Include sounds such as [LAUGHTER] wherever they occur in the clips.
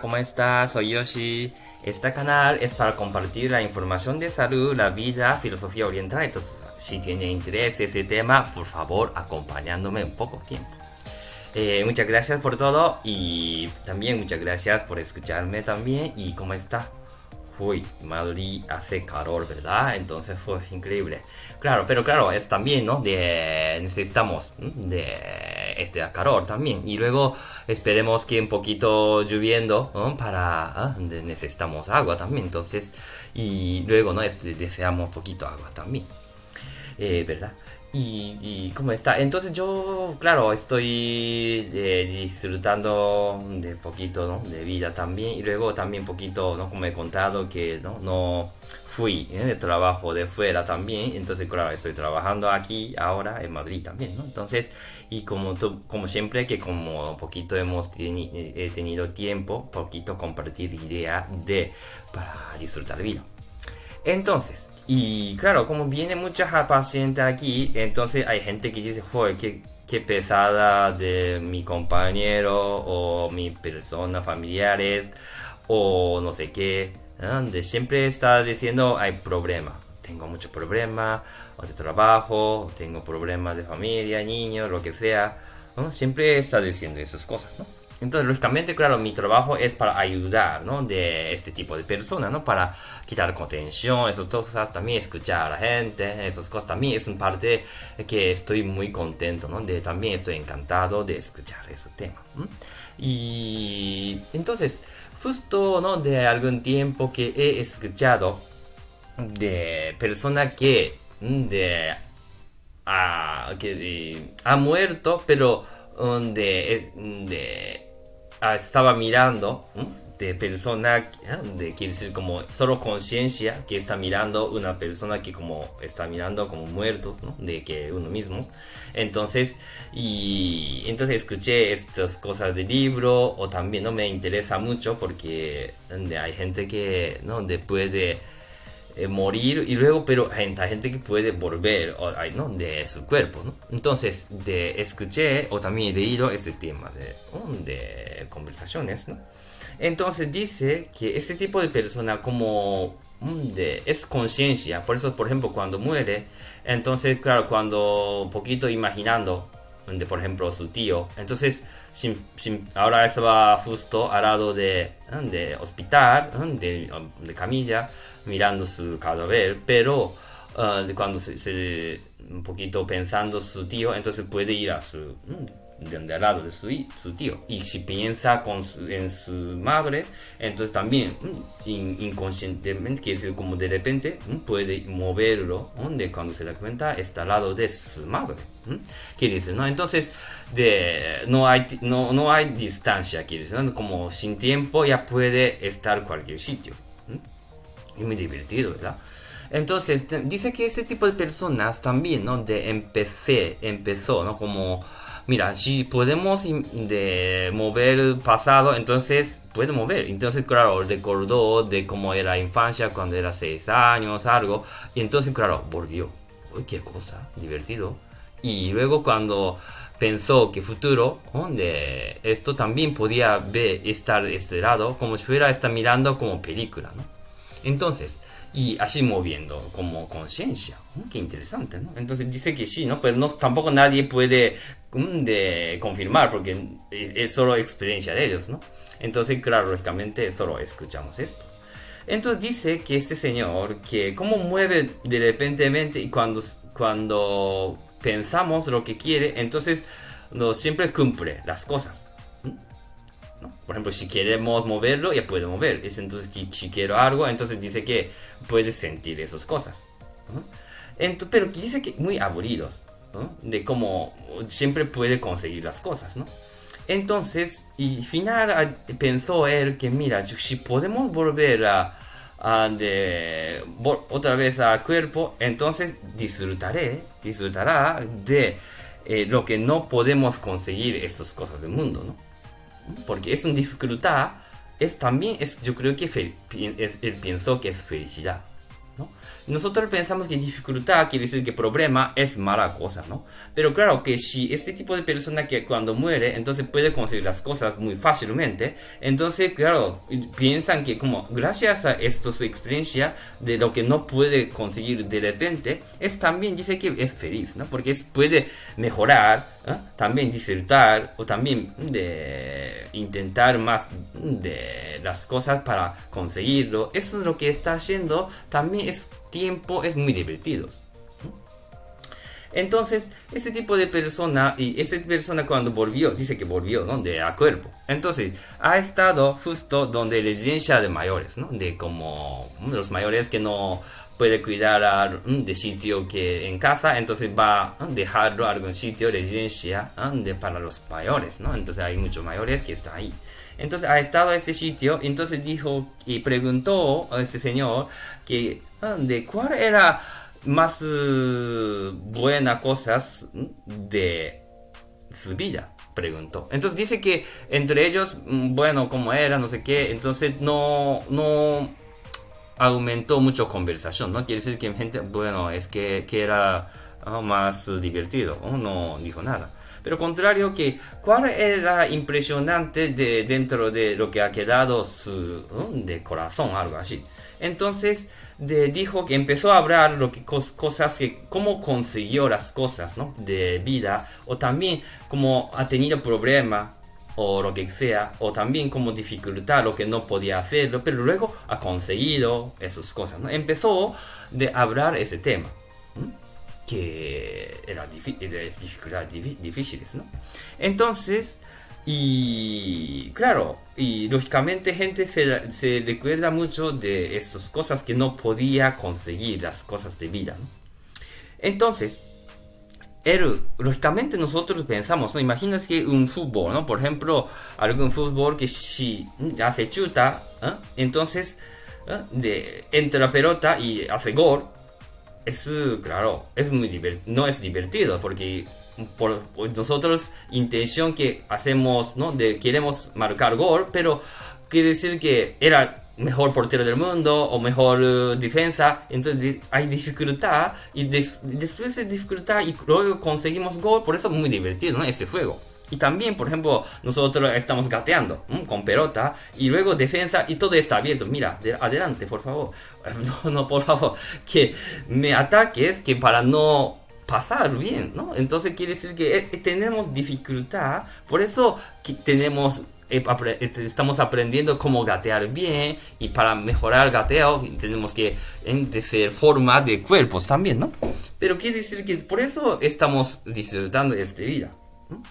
¿cómo estás? Soy Yoshi. Este canal es para compartir la información de salud, la vida, filosofía oriental. Entonces, si tiene interés ese tema, por favor, acompañándome un poco tiempo. Eh, muchas gracias por todo y también muchas gracias por escucharme también. ¿Y cómo está? Uy, Madrid hace calor, ¿verdad? Entonces fue increíble. Claro, pero claro, es también, ¿no? De, necesitamos de este calor también. Y luego esperemos que un poquito lloviendo. Para, ¿ah? necesitamos agua también. Entonces, y luego, ¿no? deseamos poquito agua también. Eh, ¿Verdad? Y, cómo está. Entonces yo, claro, estoy eh, disfrutando de poquito de vida también. Y luego también poquito, ¿no? como he contado, que no, no fui ¿eh? de trabajo de fuera también. Entonces, claro, estoy trabajando aquí ahora en Madrid también. ¿no? Entonces, y como, como siempre, que como poquito hemos he tenido tiempo, poquito compartir idea de para disfrutar vida. Entonces, y claro, como viene mucha paciente aquí, entonces hay gente que dice, joder, qué, qué pesada de mi compañero o mi persona familiares o no sé qué. Donde siempre está diciendo hay problema. Tengo muchos problemas de trabajo, tengo problemas de familia, niños, lo que sea. Siempre está diciendo esas cosas, ¿no? Entonces, lógicamente, claro, mi trabajo es para ayudar, ¿no? De este tipo de personas, ¿no? Para quitar contención, esas cosas, también escuchar a la gente, esas cosas también es un parte que estoy muy contento, ¿no? De, también estoy encantado de escuchar ese tema. Y entonces, justo, ¿no? De algún tiempo que he escuchado de personas que, de, ah, que ha muerto, pero de, de Ah, estaba mirando de persona, de, quiere decir como solo conciencia que está mirando una persona que como está mirando como muertos, ¿no? De que uno mismo. Entonces, y entonces escuché estas cosas del libro o también no me interesa mucho porque hay gente que, ¿no? De puede eh, morir y luego, pero hay, gente que puede volver ¿no? de su cuerpo. ¿no? Entonces, de, escuché o también he leído ese tema de, de conversaciones. ¿no? Entonces dice que este tipo de persona como de, es conciencia, por eso, por ejemplo, cuando muere, entonces, claro, cuando poquito imaginando de por ejemplo su tío. Entonces, sin, ahora estaba justo al lado de, de hospital, de, de, camilla, mirando su cadáver, pero uh, cuando se, un poquito pensando su tío, entonces puede ir a su de, al lado de su, su, tío. Y si piensa con en su madre, entonces también inconscientemente, quiere decir como de repente, puede moverlo, donde cuando se da cuenta está al lado de su madre. Quiere decir, ¿no? Entonces, de, no, hay, no, no hay distancia, quiere decir, como sin tiempo ya puede estar cualquier sitio. Y muy divertido, ¿verdad? Entonces, dice que este tipo de personas también, ¿no? De empecé, empezó, ¿no? Como mira, si podemos de mover pasado, entonces puede mover. Entonces, claro, recordó de cómo era la infancia cuando era 6 años, algo. Y entonces, claro, volvió. Uy, qué cosa, divertido. Y luego cuando pensó que futuro, donde esto también podía ver, estar este lado, como si fuera estar mirando como película, ¿no? Entonces, y así moviendo como conciencia. Mm, qué interesante, ¿no? Entonces dice que sí, ¿no? Pero no, tampoco nadie puede de confirmar porque es, solo experiencia de ellos, ¿no? Entonces, claro, lógicamente solo escuchamos esto. Entonces dice que este señor, que cómo mueve de repentemente y cuando, cuando pensamos lo que quiere, entonces no, siempre cumple las cosas. Por ejemplo, si queremos moverlo, ya puede mover. Es entonces, si quiero algo, entonces dice que puede sentir esas cosas. pero dice que muy aburridos. De cómo siempre puede conseguir las cosas. ¿no? Entonces, y final pensó él que, mira, si podemos volver a, de, otra vez al cuerpo, entonces disfrutaré, disfrutará de eh, lo que no podemos conseguir estas cosas del mundo, ¿no? porque es una dificultad, es también, es, yo creo que él pensó que es felicidad. ¿No? Nosotros pensamos que dificultad quiere decir que problema es mala cosa, ¿no? Pero claro que si este tipo de persona que cuando muere, entonces puede conseguir las cosas muy fácilmente, entonces claro, piensan que como gracias a esta experiencia de lo que no puede conseguir de repente, es también dice que es feliz, ¿no? Porque es, puede mejorar, ¿eh? también disfrutar o también de intentar más de las cosas para conseguirlo. Eso es lo que está haciendo, también es tiempo es muy divertido. Entonces, este tipo de persona, y esta persona cuando volvió, dice que volvió, ¿no? A cuerpo. Entonces, ha estado justo donde residencia de mayores, ¿no? De como los mayores que no puede cuidar a, de sitio que en casa, entonces va a dejarlo a algún sitio, residencia, de, para los mayores, ¿no? Entonces hay muchos mayores que están ahí. Entonces ha estado a ese sitio, entonces dijo y preguntó a ese señor que de cuál era más uh, buena cosas de su vida preguntó. Entonces dice que entre ellos, mm, bueno, como era, no sé qué, entonces no, no aumentó mucho conversación, ¿no? Quiere decir que gente, bueno, es que, que era ah, más divertido, no dijo nada. Pero contrario que, ¿cuál era impresionante de, dentro de lo que ha quedado su, de corazón, algo así? Entonces de, dijo que empezó a hablar lo que cosas que cómo consiguió las cosas ¿no? de vida o también cómo ha tenido problemas o lo que sea o también como dificultad lo que no podía hacerlo pero luego ha conseguido esas cosas ¿no? empezó de hablar ese tema que era, dificultades difíciles ¿no? entonces y claro, y lógicamente gente se, se, recuerda mucho de estas cosas que no podía conseguir, las cosas de vida. Entonces, él, lógicamente nosotros pensamos, ¿no? Imaginas que un fútbol, ¿no? Por ejemplo, algún fútbol que si hace chuta, ¿eh? entonces de, entra la pelota y hace gol, es, claro, es muy no es divertido porque por, nosotros intención que hacemos, ¿no? De queremos marcar gol, pero quiere decir que era mejor portero del mundo o mejor uh, defensa, entonces hay dificultad y después de dificultad y luego conseguimos gol, por eso es muy divertido. Este juego. Y también, por ejemplo, nosotros estamos gateando con pelota y luego defensa y todo está abierto. Mira, adelante, por favor. [LAUGHS] No, no, por favor, que me ataques, que para no pasar bien, ¿no? Entonces quiere decir que eh, tenemos dificultad, por eso tenemos eh, eh, estamos aprendiendo cómo gatear bien y para mejorar el gateo tenemos que ser forma de cuerpos también, ¿no? Pero quiere decir que por eso estamos disfrutando esta vida.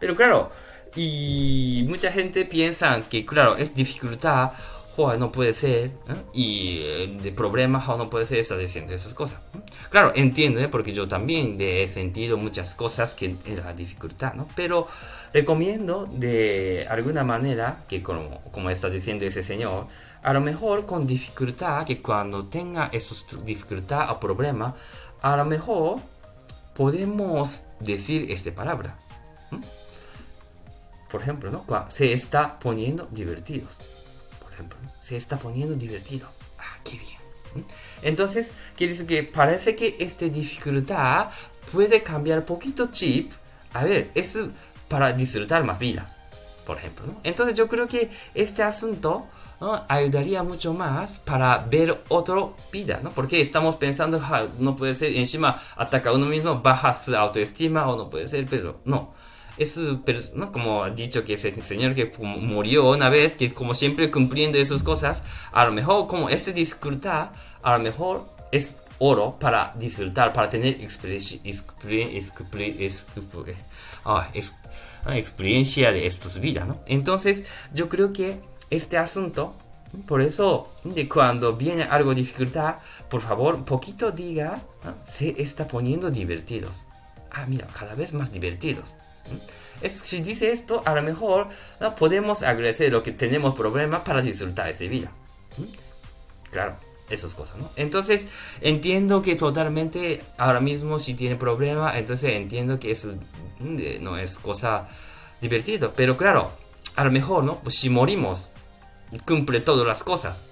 Pero claro, y mucha gente piensa que claro, es dificultad no puede ser, y eh, de problemas, no puede ser, está diciendo esas cosas. Claro, entiendo, ¿eh? porque yo también he sentido muchas cosas que era dificultad, ¿no? Pero recomiendo de alguna manera, que como, como está diciendo ese señor, a lo mejor con dificultad, que cuando tenga esos dificultad o problema, a lo mejor podemos decir esta palabra. Por ejemplo, ¿no? Se está poniendo divertidos se está poniendo divertido. Ah, qué bien. Entonces, quiere decir que parece que esta dificultad puede cambiar poquito chip. A ver, es para disfrutar más vida, por ejemplo. Entonces, yo creo que este asunto ayudaría mucho más para ver otra vida, ¿no? Porque estamos pensando, no puede ser, encima ataca a uno mismo, baja su autoestima o no puede ser, pero no es ¿no? como dicho que ese señor que murió una vez, que como siempre cumpliendo esas cosas, a lo mejor como ese disfrutar, a lo mejor es oro para disfrutar, para tener experiencia, ah, experiencia de estas vidas, ¿no? Entonces, yo creo que este asunto, por eso, de cuando viene algo dificultad, por favor, poquito diga, se está poniendo divertidos. Ah, mira, cada vez más divertidos. Es, si dice esto, a lo mejor ¿no? podemos agradecer lo que tenemos problemas para disfrutar esta vida. ¿Mm? Claro, esas cosas, ¿no? Entonces, entiendo que totalmente ahora mismo si tiene problema, entonces entiendo que eso mm, no es cosa divertida. Pero claro, a lo mejor, ¿no? Pues si morimos, cumple todas las cosas.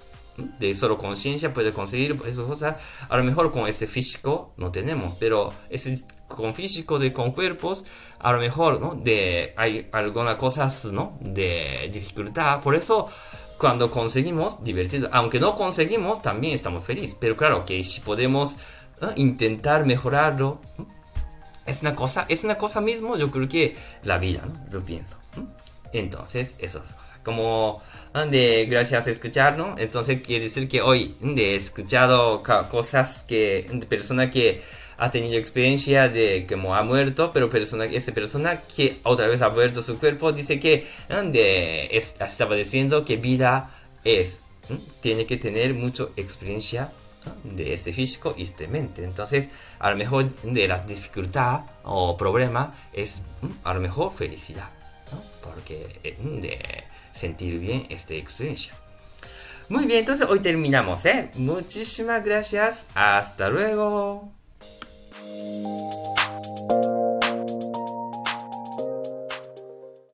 de solo conciencia puede conseguir esas cosas. A lo mejor con este físico no tenemos, pero ese, con físico de con cuerpos, a lo mejor, ¿no? De, hay algunas cosas, ¿no? De dificultad. Por eso, cuando conseguimos, divertido. Aunque no conseguimos, también estamos felices. Pero claro que si podemos intentar mejorarlo, es una cosa, es una cosa mismo, yo creo que la vida, ¿no? Lo pienso. Entonces, esas cosas. Como de gracias a escuchar, ¿no? Entonces quiere decir que hoy de he escuchado cosas que de persona que ha tenido experiencia de como ha muerto, pero persona, esa persona que otra vez ha vuelto su cuerpo dice que de, estaba diciendo que vida es, tiene que tener mucha experiencia de este físico y este mente. Entonces, a lo mejor de la dificultad o problema es a lo mejor felicidad, porque eh, de sentir bien esta experiencia. Muy bien, entonces hoy terminamos, ¿eh? Muchísimas gracias. Hasta luego. thank you